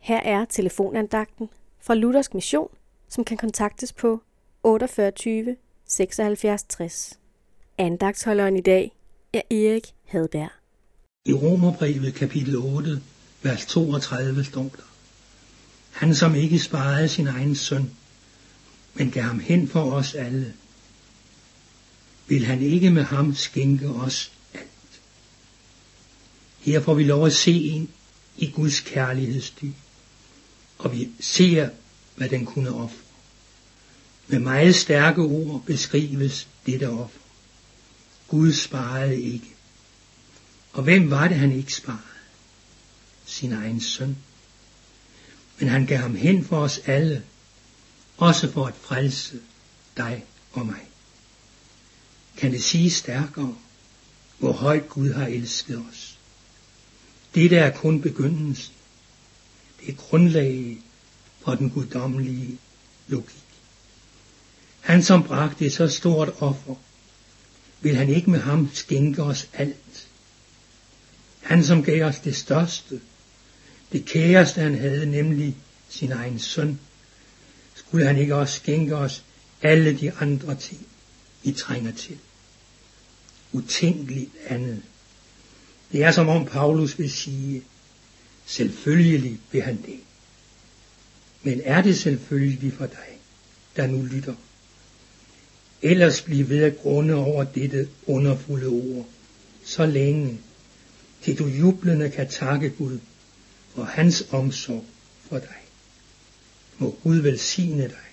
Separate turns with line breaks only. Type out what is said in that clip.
Her er telefonandagten fra Luthersk Mission, som kan kontaktes på 48 76 60. Andagtsholderen i dag er Erik Hadberg.
I Romerbrevet kapitel 8, vers 32 står der. Han som ikke sparede sin egen søn, men gav ham hen for os alle, vil han ikke med ham skænke os alt. Her får vi lov at se ind i Guds kærlighedsdyb og vi ser, hvad den kunne ofre. Med meget stærke ord beskrives dette offer. Gud sparede ikke. Og hvem var det, han ikke sparede? Sin egen søn. Men han gav ham hen for os alle, også for at frelse dig og mig. Kan det sige stærkere, hvor højt Gud har elsket os? Dette er kun begyndelsen. Det er grundlaget for den guddommelige logik. Han som bragte et så stort offer, vil han ikke med ham skænke os alt. Han som gav os det største, det kæreste han havde, nemlig sin egen søn, skulle han ikke også skænke os alle de andre ting, vi trænger til. Utænkeligt andet. Det er som om Paulus vil sige, selvfølgelig vil han det. Men er det selvfølgelig for dig, der nu lytter? Ellers bliv ved at grunde over dette underfulde ord, så længe, til du jublende kan takke Gud for hans omsorg for dig. Må Gud velsigne dig.